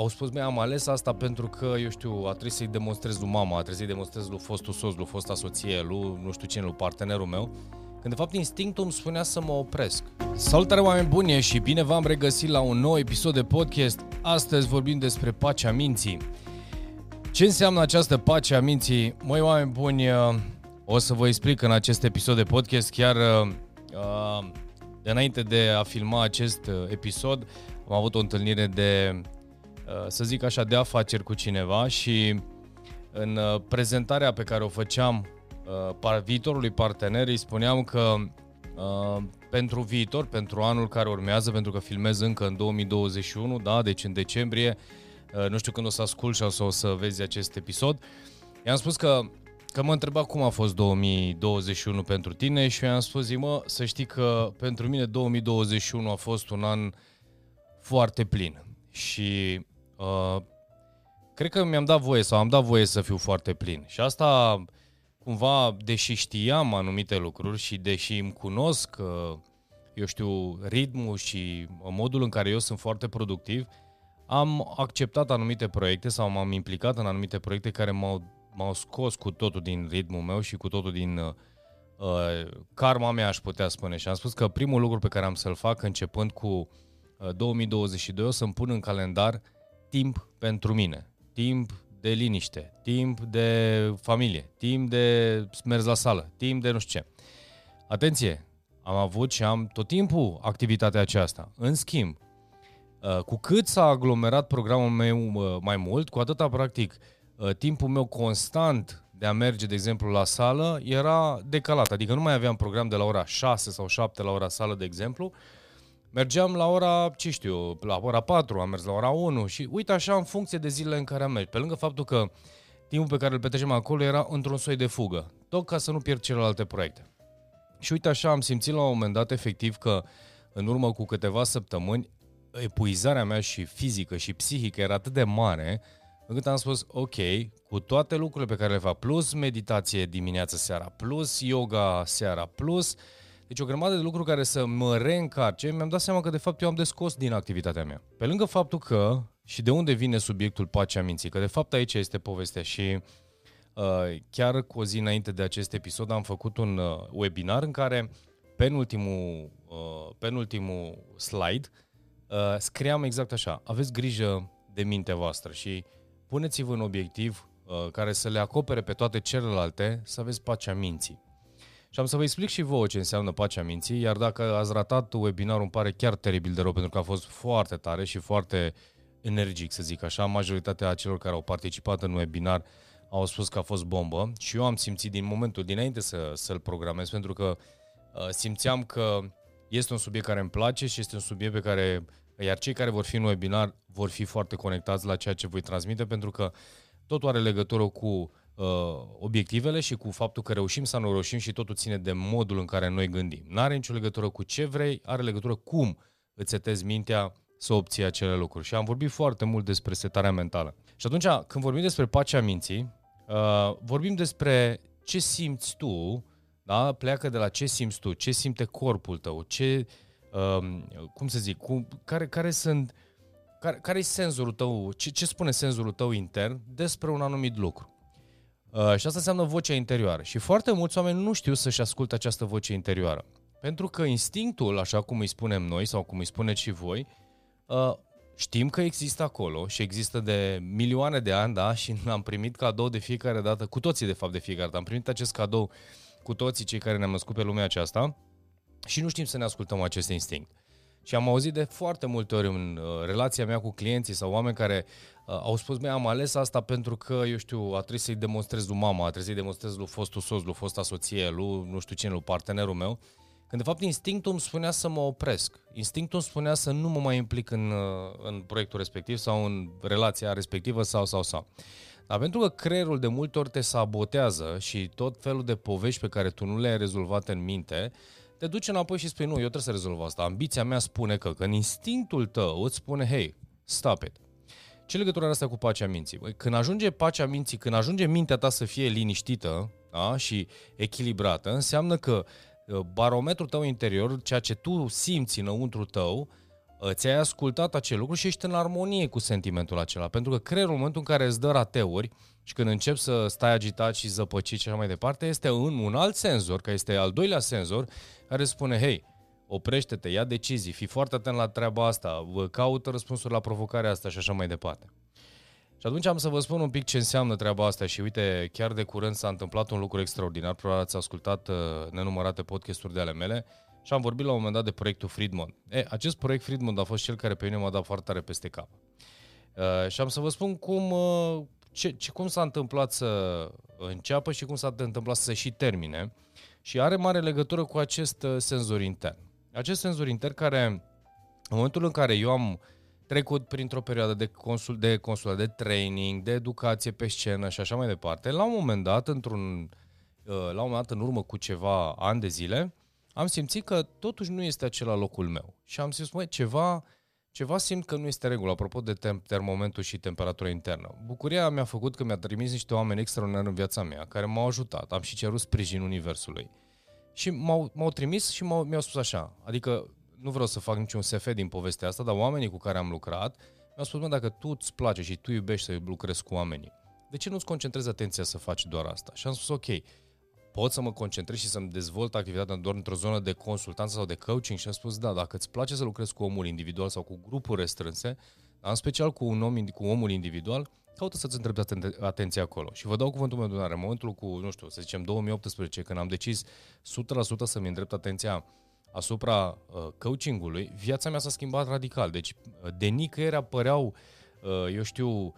au spus, mai am ales asta pentru că, eu știu, a trebuit să-i demonstrez lui mama, a trebuit să-i demonstrez lui fostul soț, lui fosta soție, lui nu știu cine, lui partenerul meu, când de fapt instinctul îmi spunea să mă opresc. Salutare oameni buni și bine v-am regăsit la un nou episod de podcast. Astăzi vorbim despre pacea minții. Ce înseamnă această pace a minții? Măi oameni buni, o să vă explic în acest episod de podcast chiar uh, înainte de a filma acest uh, episod am avut o întâlnire de, uh, să zic așa, de afaceri cu cineva și în uh, prezentarea pe care o făceam viitorului partener îi spuneam că pentru viitor, pentru anul care urmează, pentru că filmez încă în 2021, da, deci în decembrie, nu știu când o să ascult și o să, o să vezi acest episod, i-am spus că Că mă întreba cum a fost 2021 pentru tine și eu am spus, zi, mă, să știi că pentru mine 2021 a fost un an foarte plin și uh, cred că mi-am dat voie sau am dat voie să fiu foarte plin. Și asta cumva, deși știam anumite lucruri și deși îmi cunosc, uh, eu știu, ritmul și modul în care eu sunt foarte productiv, am acceptat anumite proiecte sau m-am implicat în anumite proiecte care m-au m-au scos cu totul din ritmul meu și cu totul din uh, uh, karma mea, aș putea spune. Și am spus că primul lucru pe care am să-l fac începând cu uh, 2022 o să-mi pun în calendar timp pentru mine, timp de liniște, timp de familie, timp de mers la sală, timp de nu știu ce. Atenție, am avut și am tot timpul activitatea aceasta. În schimb, uh, cu cât s-a aglomerat programul meu uh, mai mult, cu atâta practic Uh, timpul meu constant de a merge, de exemplu, la sală era decalat. Adică nu mai aveam program de la ora 6 sau 7 la ora sală, de exemplu. Mergeam la ora, ce știu, la ora 4, am mers la ora 1 și uite așa în funcție de zilele în care am mers. Pe lângă faptul că timpul pe care îl petrecem acolo era într-un soi de fugă, tot ca să nu pierd celelalte proiecte. Și uite așa am simțit la un moment dat efectiv că în urmă cu câteva săptămâni epuizarea mea și fizică și psihică era atât de mare încât am spus, ok, cu toate lucrurile pe care le fac, plus meditație dimineața seara, plus yoga seara, plus... Deci o grămadă de lucruri care să mă reîncarce, mi-am dat seama că de fapt eu am descos din activitatea mea. Pe lângă faptul că, și de unde vine subiectul pacea minții, că de fapt aici este povestea și uh, chiar cu o zi înainte de acest episod am făcut un uh, webinar în care penultimul, uh, penultimul slide uh, scriam exact așa, aveți grijă de mintea voastră și uh, puneți-vă un obiectiv uh, care să le acopere pe toate celelalte, să aveți pacea minții. Și am să vă explic și vouă ce înseamnă pacea minții, iar dacă ați ratat webinarul, îmi pare chiar teribil de rău, pentru că a fost foarte tare și foarte energic, să zic așa. Majoritatea celor care au participat în webinar au spus că a fost bombă și eu am simțit din momentul dinainte să, să-l programez, pentru că uh, simțeam că este un subiect care îmi place și este un subiect pe care iar cei care vor fi în webinar vor fi foarte conectați la ceea ce voi transmite, pentru că totul are legătură cu uh, obiectivele și cu faptul că reușim sau nu reușim și totul ține de modul în care noi gândim. Nu are nicio legătură cu ce vrei, are legătură cum îți setezi mintea să obții acele lucruri. Și am vorbit foarte mult despre setarea mentală. Și atunci, când vorbim despre pacea minții, uh, vorbim despre ce simți tu, da? pleacă de la ce simți tu, ce simte corpul tău, ce uh, cum să zic, cu, care, care sunt, care, care e senzorul tău, ce, ce spune senzorul tău intern despre un anumit lucru. Uh, și asta înseamnă vocea interioară. Și foarte mulți oameni nu știu să-și asculte această voce interioară. Pentru că instinctul, așa cum îi spunem noi sau cum îi spuneți și voi, uh, știm că există acolo și există de milioane de ani, da, și am primit cadou de fiecare dată, cu toții de fapt de fiecare dată, am primit acest cadou cu toții cei care ne-am născut pe lumea aceasta, și nu știm să ne ascultăm acest instinct. Și am auzit de foarte multe ori în uh, relația mea cu clienții sau oameni care uh, au spus, mea, am ales asta pentru că, eu știu, a trebuit să-i demonstrez lui mama, a trebuit să-i demonstrez lui fostul soț, lui fosta soție, lui nu știu cine, lui partenerul meu, când de fapt instinctul îmi spunea să mă opresc. Instinctul îmi spunea să nu mă mai implic în, uh, în proiectul respectiv sau în relația respectivă sau, sau, sau. Dar pentru că creierul de multe ori te sabotează și tot felul de povești pe care tu nu le-ai rezolvat în minte, te duci înapoi și spui, nu, eu trebuie să rezolv asta. Ambiția mea spune că, că în instinctul tău îți spune, hei, stop it. Ce legătură are asta cu pacea minții? Băi, când ajunge pacea minții, când ajunge mintea ta să fie liniștită da, și echilibrată, înseamnă că uh, barometrul tău interior, ceea ce tu simți înăuntru tău, uh, ți-ai ascultat acel lucru și ești în armonie cu sentimentul acela. Pentru că creierul, în momentul în care îți dă rateuri și când începi să stai agitat și zăpăcit și așa mai departe, este în un alt senzor, care este al doilea senzor, care spune, hei, oprește-te, ia decizii, fii foarte atent la treaba asta, caută răspunsuri la provocarea asta și așa mai departe. Și atunci am să vă spun un pic ce înseamnă treaba asta și uite, chiar de curând s-a întâmplat un lucru extraordinar, probabil ați ascultat uh, nenumărate podcasturi de ale mele și am vorbit la un moment dat de proiectul Friedmond. E, acest proiect Friedmond a fost cel care pe mine m-a dat foarte tare peste cap. Uh, și am să vă spun cum, uh, ce, ce, cum s-a întâmplat să înceapă și cum s-a întâmplat să se și termine și are mare legătură cu acest uh, senzor intern. Acest senzor intern care, în momentul în care eu am trecut printr-o perioadă de, consul, de consul, de training, de educație pe scenă și așa mai departe, la un moment dat, într-un, uh, la un moment dat, în urmă cu ceva ani de zile, am simțit că totuși nu este acela locul meu. Și am zis, măi, ceva, ceva simt că nu este regulă, apropo de tem- termometru și temperatura internă. Bucuria mi-a făcut că mi-a trimis niște oameni extraordinari în viața mea, care m-au ajutat. Am și cerut sprijin universului. Și m-au, m-au trimis și m-au, mi-au spus așa, adică nu vreau să fac niciun SF din povestea asta, dar oamenii cu care am lucrat mi-au spus, mă, dacă tu îți place și tu iubești să lucrezi cu oamenii, de ce nu-ți concentrezi atenția să faci doar asta? Și am spus, ok, pot să mă concentrez și să-mi dezvolt activitatea doar într-o zonă de consultanță sau de coaching și am spus, da, dacă îți place să lucrezi cu omul individual sau cu grupuri restrânse, în special cu un om, cu omul individual, caută să-ți întrebi aten- atenția acolo. Și vă dau cuvântul meu de în momentul cu, nu știu, să zicem 2018, când am decis 100% să-mi îndrept atenția asupra uh, coachingului, viața mea s-a schimbat radical. Deci uh, de nicăieri apăreau, uh, eu știu, uh,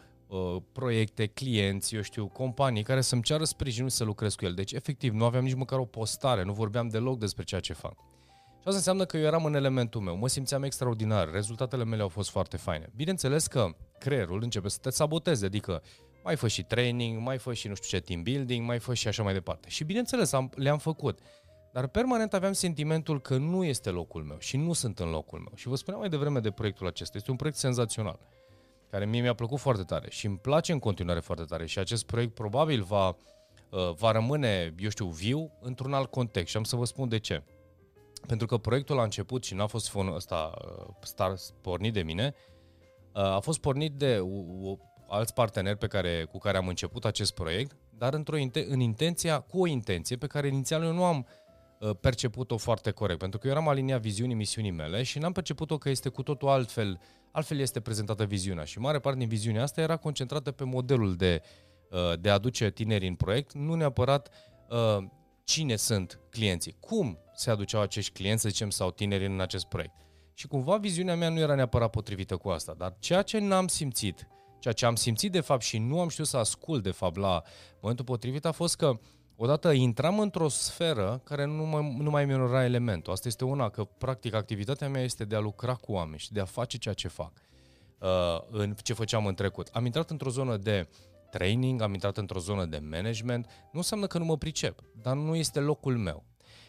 proiecte, clienți, eu știu, companii care să-mi ceară sprijinul să lucrez cu el. Deci, efectiv, nu aveam nici măcar o postare, nu vorbeam deloc despre ceea ce fac. Și asta înseamnă că eu eram în elementul meu, mă simțeam extraordinar, rezultatele mele au fost foarte faine. Bineînțeles că creierul începe să te saboteze, adică mai fă și training, mai fă și nu știu ce team building, mai fă și așa mai departe. Și bineînțeles, am, le-am făcut. Dar permanent aveam sentimentul că nu este locul meu și nu sunt în locul meu. Și vă spuneam mai devreme de proiectul acesta. Este un proiect senzațional, care mie mi-a plăcut foarte tare și îmi place în continuare foarte tare. Și acest proiect probabil va, uh, va rămâne, eu știu, viu într-un alt context. Și am să vă spun de ce. Pentru că proiectul a început și n-a fost fonul ăsta uh, star, pornit de mine, uh, a fost pornit de o, alți parteneri pe care, cu care am început acest proiect, dar într-o, în intenția, cu o intenție pe care inițial eu nu am uh, perceput-o foarte corect, pentru că eu eram aliniat viziunii, misiunii mele și n-am perceput-o că este cu totul altfel, altfel este prezentată viziunea și mare parte din viziunea asta era concentrată pe modelul de, de a aduce tineri în proiect, nu neapărat cine sunt clienții, cum se aduceau acești clienți, să zicem, sau tineri în acest proiect. Și cumva viziunea mea nu era neapărat potrivită cu asta, dar ceea ce n-am simțit, ceea ce am simțit de fapt și nu am știut să ascult de fapt la momentul potrivit a fost că odată intram într-o sferă care nu mai, nu mai minora elementul. Asta este una, că practic activitatea mea este de a lucra cu oameni și de a face ceea ce fac, uh, în ce făceam în trecut. Am intrat într-o zonă de training, am intrat într-o zonă de management, nu înseamnă că nu mă pricep, dar nu este locul meu.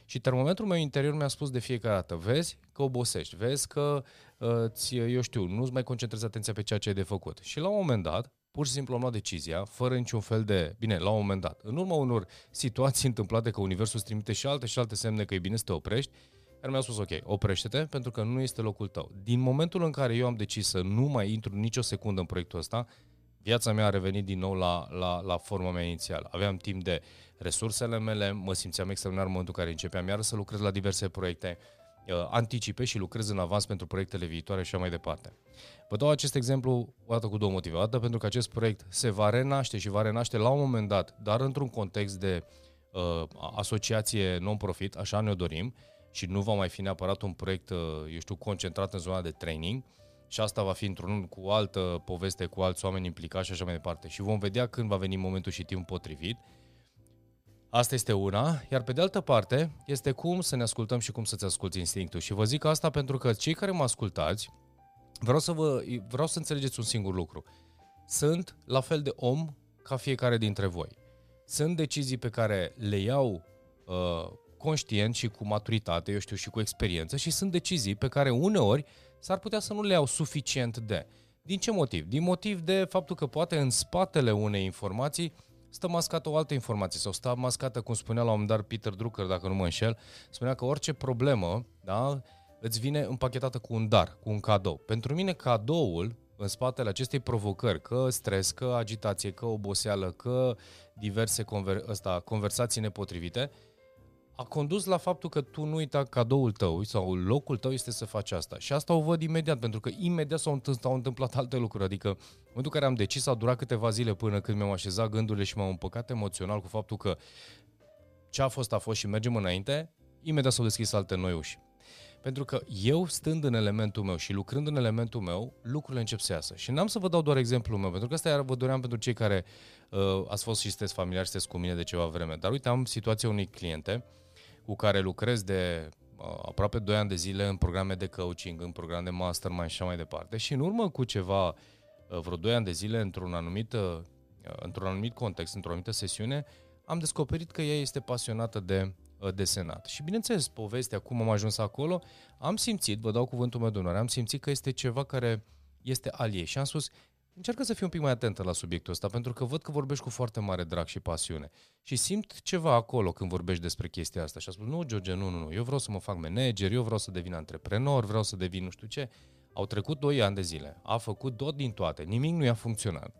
Și termometrul meu interior mi-a spus de fiecare dată, vezi că obosești, vezi că, uh, ți, eu știu, nu-ți mai concentrezi atenția pe ceea ce ai de făcut. Și la un moment dat, pur și simplu am luat decizia, fără niciun fel de... Bine, la un moment dat, în urma unor situații întâmplate că Universul îți trimite și alte și alte semne că e bine să te oprești, care mi-a spus, ok, oprește-te pentru că nu este locul tău. Din momentul în care eu am decis să nu mai intru nicio secundă în proiectul ăsta, viața mea a revenit din nou la, la, la forma mea inițială. Aveam timp de resursele mele, mă simțeam extraordinar în momentul în care începeam iară să lucrez la diverse proiecte, uh, anticipe și lucrez în avans pentru proiectele viitoare și așa mai departe. Vă dau acest exemplu o dată cu două motive. O dată pentru că acest proiect se va renaște și va renaște la un moment dat, dar într-un context de uh, asociație non-profit, așa ne-o dorim, și nu va mai fi neapărat un proiect, uh, eu știu, concentrat în zona de training, și asta va fi într-un cu o altă poveste, cu alți oameni implicați și așa mai departe. Și vom vedea când va veni momentul și timpul potrivit. Asta este una, iar pe de altă parte este cum să ne ascultăm și cum să-ți asculti instinctul. Și vă zic asta pentru că cei care mă ascultați, vreau să, vă, vreau să înțelegeți un singur lucru. Sunt la fel de om ca fiecare dintre voi. Sunt decizii pe care le iau uh, conștient și cu maturitate, eu știu, și cu experiență și sunt decizii pe care uneori s-ar putea să nu le iau suficient de. Din ce motiv? Din motiv de faptul că poate în spatele unei informații stă mascată o altă informație sau stă mascată, cum spunea la un moment dat Peter Drucker, dacă nu mă înșel, spunea că orice problemă, da, îți vine împachetată cu un dar, cu un cadou. Pentru mine cadoul în spatele acestei provocări, că stres, că agitație, că oboseală, că diverse conver- ăsta, conversații nepotrivite, a condus la faptul că tu nu uita cadoul tău sau locul tău este să faci asta. Și asta o văd imediat, pentru că imediat s-au, s-au întâmplat alte lucruri. Adică în momentul în care am decis, a durat câteva zile până când mi-am așezat gândurile și m-am împăcat emoțional cu faptul că ce a fost a fost și mergem înainte, imediat s-au deschis alte noi uși. Pentru că eu, stând în elementul meu și lucrând în elementul meu, lucrurile încep să iasă. Și n-am să vă dau doar exemplul meu, pentru că asta vă doream pentru cei care uh, ați fost și sunteți familiari, sunteți cu mine de ceva vreme. Dar uite, am situația unui cliente cu care lucrez de uh, aproape 2 ani de zile în programe de coaching, în programe de mastermind și așa mai departe. Și în urmă cu ceva, uh, vreo 2 ani de zile, într-un anumit, uh, într-un anumit context, într-o anumită sesiune, am descoperit că ea este pasionată de Uh, desenat. Și bineînțeles, povestea, cum am ajuns acolo, am simțit, vă dau cuvântul meu de onoare, am simțit că este ceva care este al ei și am spus, încearcă să fiu un pic mai atentă la subiectul ăsta, pentru că văd că vorbești cu foarte mare drag și pasiune. Și simt ceva acolo când vorbești despre chestia asta. Și am spus, nu, George, nu, nu, nu, eu vreau să mă fac manager, eu vreau să devin antreprenor, vreau să devin nu știu ce. Au trecut 2 ani de zile, a făcut tot din toate, nimic nu i-a funcționat.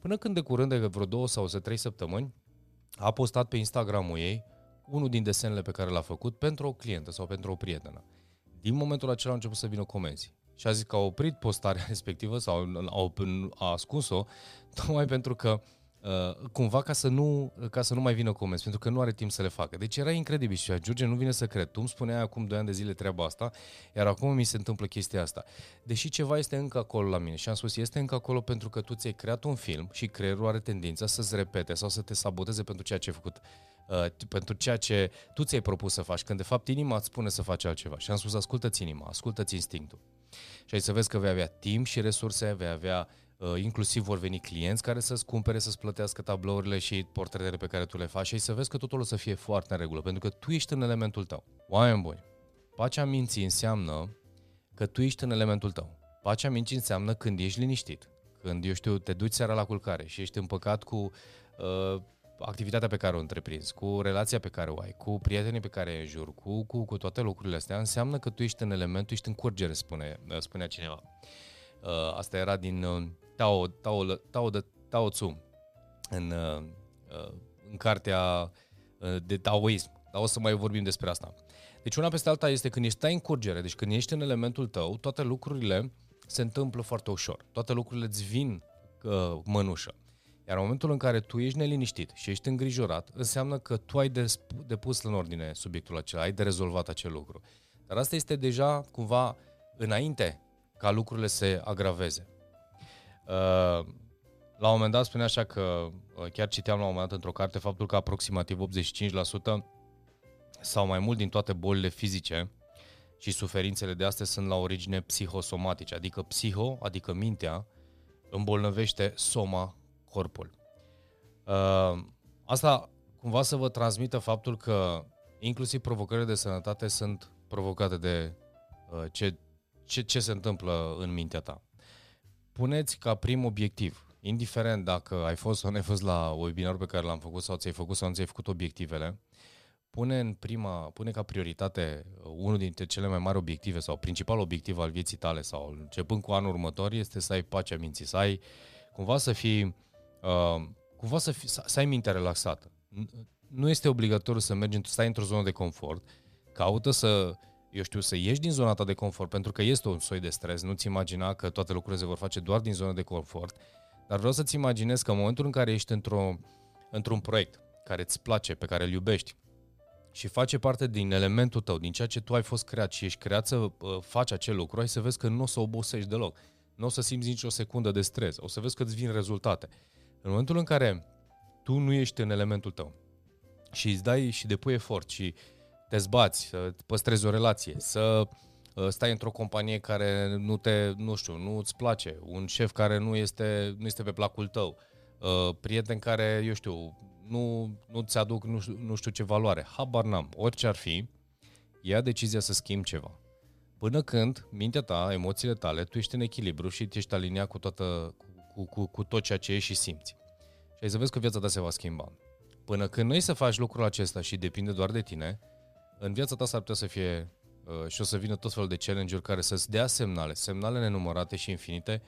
Până când de curând, de vreo două sau trei săptămâni, a postat pe Instagramul ei unul din desenele pe care l-a făcut pentru o clientă sau pentru o prietenă. Din momentul acela au început să vină comenzi. Și a zis că a oprit postarea respectivă sau a, a ascuns-o tocmai pentru că uh, cumva ca să, nu, ca să nu mai vină comenzi, pentru că nu are timp să le facă. Deci era incredibil și George nu vine să cred. Tu îmi spuneai acum 2 ani de zile treaba asta, iar acum mi se întâmplă chestia asta. Deși ceva este încă acolo la mine și am spus, este încă acolo pentru că tu ți-ai creat un film și creierul are tendința să-ți repete sau să te saboteze pentru ceea ce ai făcut uh, pentru ceea ce tu ți-ai propus să faci, când de fapt inima îți spune să faci altceva. Și am spus, ascultă-ți inima, ascultă-ți instinctul. Și ai să vezi că vei avea timp și resurse, vei avea uh, inclusiv vor veni clienți care să-ți cumpere, să-ți plătească tablourile și portretele pe care tu le faci și ai să vezi că totul o să fie foarte în regulă, pentru că tu ești în elementul tău. Oameni buni, pacea minții înseamnă că tu ești în elementul tău. Pacea minții înseamnă când ești liniștit, când, eu știu, te duci seara la culcare și ești împăcat cu uh, activitatea pe care o întreprinzi, cu relația pe care o ai, cu prietenii pe care ai în jur, cu, cu, cu toate lucrurile astea, înseamnă că tu ești în element, tu ești în curgere, spune, spunea cineva. Uh, asta era din uh, Tao, Tao, Tao, de, Tao Tzu, în, uh, uh, în cartea uh, de taoism. Dar o să mai vorbim despre asta. Deci una peste alta este când ești în curgere, deci când ești în elementul tău, toate lucrurile se întâmplă foarte ușor. Toate lucrurile îți vin uh, mănușă. Iar în momentul în care tu ești neliniștit și ești îngrijorat, înseamnă că tu ai de, de pus în ordine subiectul acela, ai de rezolvat acel lucru. Dar asta este deja cumva înainte ca lucrurile se agraveze. Uh, la un moment dat spunea așa că, uh, chiar citeam la un moment dat într-o carte, faptul că aproximativ 85% sau mai mult din toate bolile fizice și suferințele de astea sunt la origine psihosomatice, adică psiho, adică mintea, îmbolnăvește soma, corpul. Uh, asta cumva să vă transmită faptul că inclusiv provocările de sănătate sunt provocate de uh, ce, ce, ce se întâmplă în mintea ta. Puneți ca prim obiectiv, indiferent dacă ai fost sau nu ai fost la webinarul pe care l-am făcut sau ți-ai făcut sau nu ți-ai făcut obiectivele, pune în prima, pune ca prioritate uh, unul dintre cele mai mari obiective sau principal obiectiv al vieții tale sau începând cu anul următor este să ai pacea minții, să ai cumva să fii uh, cumva să, fi, să, să ai mintea relaxată. Nu este obligatoriu să mergi, stai într-o zonă de confort, caută să, eu știu, să ieși din zona ta de confort, pentru că este un soi de stres, nu-ți imagina că toate lucrurile se vor face doar din zona de confort, dar vreau să-ți imaginezi că în momentul în care ești într-o, într-un proiect care îți place, pe care îl iubești, și face parte din elementul tău, din ceea ce tu ai fost creat și ești creat să uh, faci acel lucru, ai să vezi că nu o să obosești deloc. Nu o să simți nicio secundă de stres. O să vezi că îți vin rezultate. În momentul în care tu nu ești în elementul tău și îți dai și depui efort și te zbați, să păstrezi o relație, să uh, stai într-o companie care nu te, nu știu, nu îți place, un șef care nu este, nu este pe placul tău, uh, prieten care, eu știu, nu, nu ți aduc nu știu, nu știu ce valoare, habar n-am, orice ar fi, ia decizia să schimbi ceva. Până când mintea ta, emoțiile tale, tu ești în echilibru și ești aliniat cu toată, cu, cu, cu tot ceea ce ești și simți. Și ai să vezi că viața ta se va schimba. Până când nu să faci lucrul acesta și depinde doar de tine, în viața ta s-ar putea să fie uh, și o să vină tot felul de challenge-uri care să-ți dea semnale, semnale nenumărate și infinite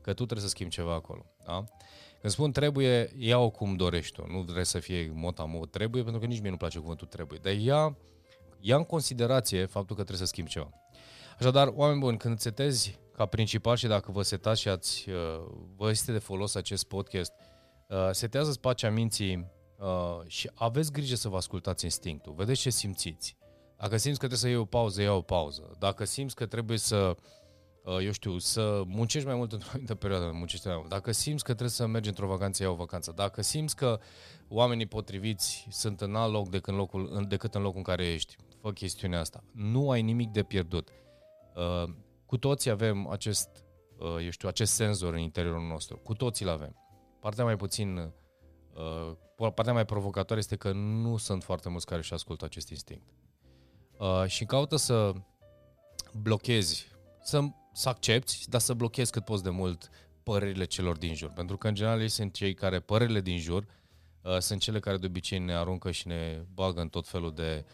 că tu trebuie să schimbi ceva acolo. Da? Când spun trebuie, ia-o cum dorești tu. Nu trebuie să fie mot trebuie, pentru că nici mie nu place cuvântul trebuie. Dar ia, ia în considerație faptul că trebuie să schimbi ceva. Așadar, oameni buni, când setezi ca principal și dacă vă setați și ați, uh, vă este de folos acest podcast, uh, setează pacea minții uh, și aveți grijă să vă ascultați instinctul. Vedeți ce simțiți. Dacă simți că trebuie să iei o pauză, ia o pauză. Dacă simți că trebuie să, eu știu, să muncești mai mult într-o anumită perioadă, muncești mai mult. Dacă simți că trebuie să mergi într-o vacanță, ia o vacanță. Dacă simți că oamenii potriviți sunt în alt loc decât în locul, decât în locul în care ești, fă chestiunea asta. Nu ai nimic de pierdut. Cu toții avem acest, uh, eu știu, acest senzor în interiorul nostru. Cu toții îl avem. Partea mai puțin, uh, partea mai provocatoare este că nu sunt foarte mulți care își ascultă acest instinct. Uh, și caută să blochezi, să, să accepti, dar să blochezi cât poți de mult părerile celor din jur. Pentru că, în general, ei sunt cei care, părerile din jur, uh, sunt cele care de obicei ne aruncă și ne bagă în tot felul de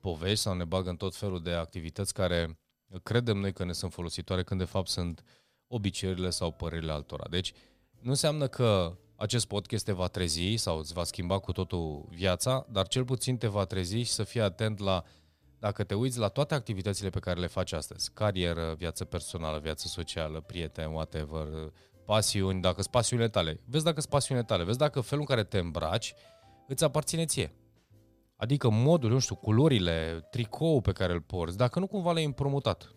povești sau ne bagă în tot felul de activități care credem noi că ne sunt folositoare când de fapt sunt obiceiurile sau părerile altora. Deci nu înseamnă că acest podcast te va trezi sau îți va schimba cu totul viața, dar cel puțin te va trezi și să fii atent la dacă te uiți la toate activitățile pe care le faci astăzi, carieră, viață personală, viață socială, prieteni, whatever, pasiuni, dacă sunt pasiunile tale, vezi dacă sunt pasiunile tale, vezi dacă felul în care te îmbraci îți aparține ție. Adică modul, nu știu, culorile, tricou pe care îl porți, dacă nu cumva le-ai împrumutat.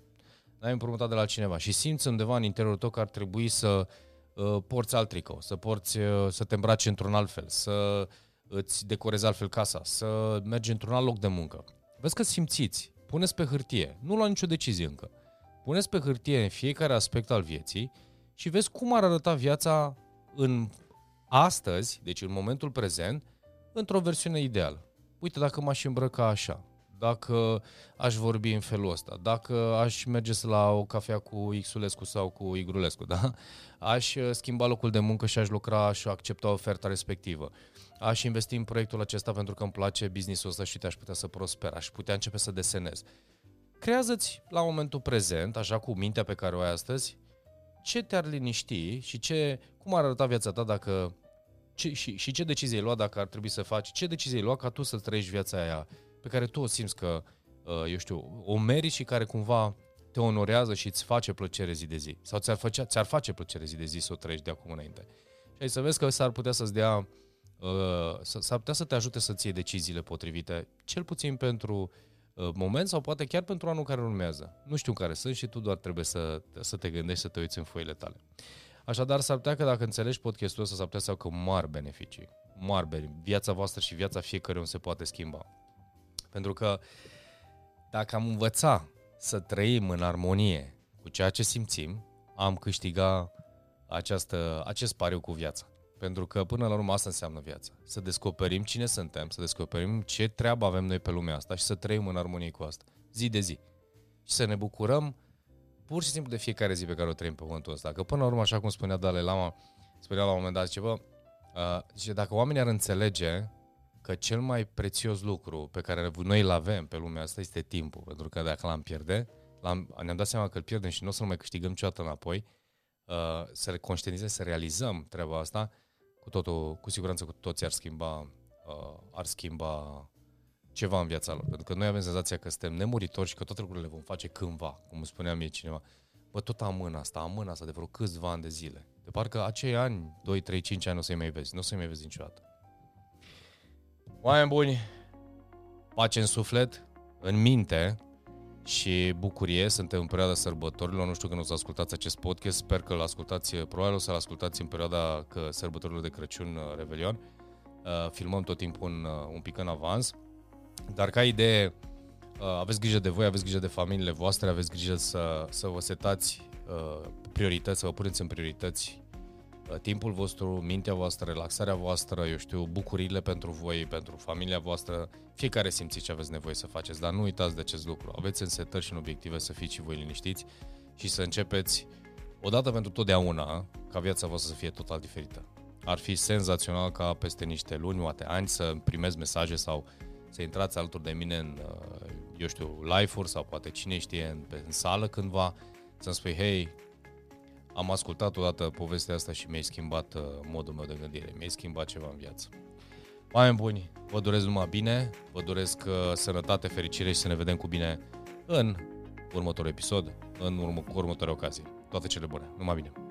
L-ai împrumutat de la cineva și simți undeva în interiorul tău că ar trebui să uh, porți alt tricou, să porți, uh, să te îmbraci într-un alt fel, să îți decorezi altfel casa, să mergi într-un alt loc de muncă. Vezi că simțiți, puneți pe hârtie, nu lua nicio decizie încă. Puneți pe hârtie în fiecare aspect al vieții și vezi cum ar arăta viața în astăzi, deci în momentul prezent, într-o versiune ideală uite, dacă m-aș îmbrăca așa, dacă aș vorbi în felul ăsta, dacă aș merge să la o cafea cu Xulescu sau cu Igrulescu, da? aș uh, schimba locul de muncă și aș lucra și accepta oferta respectivă. Aș investi în proiectul acesta pentru că îmi place businessul ăsta și te aș putea să prosper, aș putea începe să desenez. Creează-ți la momentul prezent, așa cu mintea pe care o ai astăzi, ce te-ar liniști și ce, cum ar arăta viața ta dacă ce, și, și ce decizie ai luat dacă ar trebui să faci, ce decizie ai luat ca tu să trăiești viața aia pe care tu o simți că, uh, eu știu, o meriți și care cumva te onorează și îți face plăcere zi de zi. Sau ți-ar, face, ți-ar face plăcere zi de zi să o trăiești de acum înainte. Și ai să vezi că s-ar putea să-ți dea, uh, s-ar putea să te ajute să-ți iei deciziile potrivite, cel puțin pentru uh, moment sau poate chiar pentru anul care urmează. Nu știu care sunt și tu doar trebuie să, să te gândești, să te uiți în foile tale. Așadar, s-ar putea că dacă înțelegi podcastul ăsta, s-ar putea să aibă mari beneficii. Mari beneficii. Viața voastră și viața fiecăruia se poate schimba. Pentru că dacă am învăța să trăim în armonie cu ceea ce simțim, am câștigat această, acest pariu cu viața. Pentru că până la urmă asta înseamnă viața. Să descoperim cine suntem, să descoperim ce treabă avem noi pe lumea asta și să trăim în armonie cu asta, zi de zi. Și să ne bucurăm pur și simplu de fiecare zi pe care o trăim pe pământul ăsta. Că până la urmă, așa cum spunea Dalai Lama, spunea la un moment dat, zice, bă, uh, zice, dacă oamenii ar înțelege că cel mai prețios lucru pe care noi îl avem pe lumea asta este timpul, pentru că dacă l-am pierde, l-am, ne-am dat seama că îl pierdem și nu o să-l mai câștigăm niciodată înapoi, uh, să conștientizăm, să realizăm treaba asta, cu totul, cu siguranță cu toții ar schimba, uh, ar schimba ceva în viața lor. Pentru că noi avem senzația că suntem nemuritori și că toate lucrurile le vom face cândva, cum spunea mie cineva. Bă, tot amân asta, amân asta de vreo câțiva ani de zile. De parcă acei ani, 2, 3, 5 ani, nu o să-i mai vezi. Nu o să-i mai vezi niciodată. Oameni buni, pace în suflet, în minte și bucurie. Suntem în perioada sărbătorilor. Nu știu când o să ascultați acest podcast. Sper că îl ascultați, probabil o să-l ascultați în perioada că sărbătorilor de Crăciun, uh, Revelion. Uh, filmăm tot timpul un, uh, un pic în avans. Dar ca idee, uh, aveți grijă de voi, aveți grijă de familiile voastre, aveți grijă să, să vă setați uh, priorități, să vă puneți în priorități uh, timpul vostru, mintea voastră, relaxarea voastră, eu știu, bucurile pentru voi, pentru familia voastră, fiecare simțiți ce aveți nevoie să faceți, dar nu uitați de acest lucru. Aveți în setări și în obiective să fiți și voi liniștiți și să începeți odată pentru totdeauna ca viața voastră să fie total diferită. Ar fi senzațional ca peste niște luni, poate ani, să primezi mesaje sau să intrați alături de mine în, uh, eu știu, live-uri sau poate cine știe, în, în sală cândva, să-mi spui, hei, am ascultat odată povestea asta și mi-ai schimbat uh, modul meu de gândire, mi-ai schimbat ceva în viață. Oameni buni, vă doresc numai bine, vă doresc uh, sănătate, fericire și să ne vedem cu bine în următorul episod, în urmă, cu următoarea ocazie. Toate cele bune, numai bine!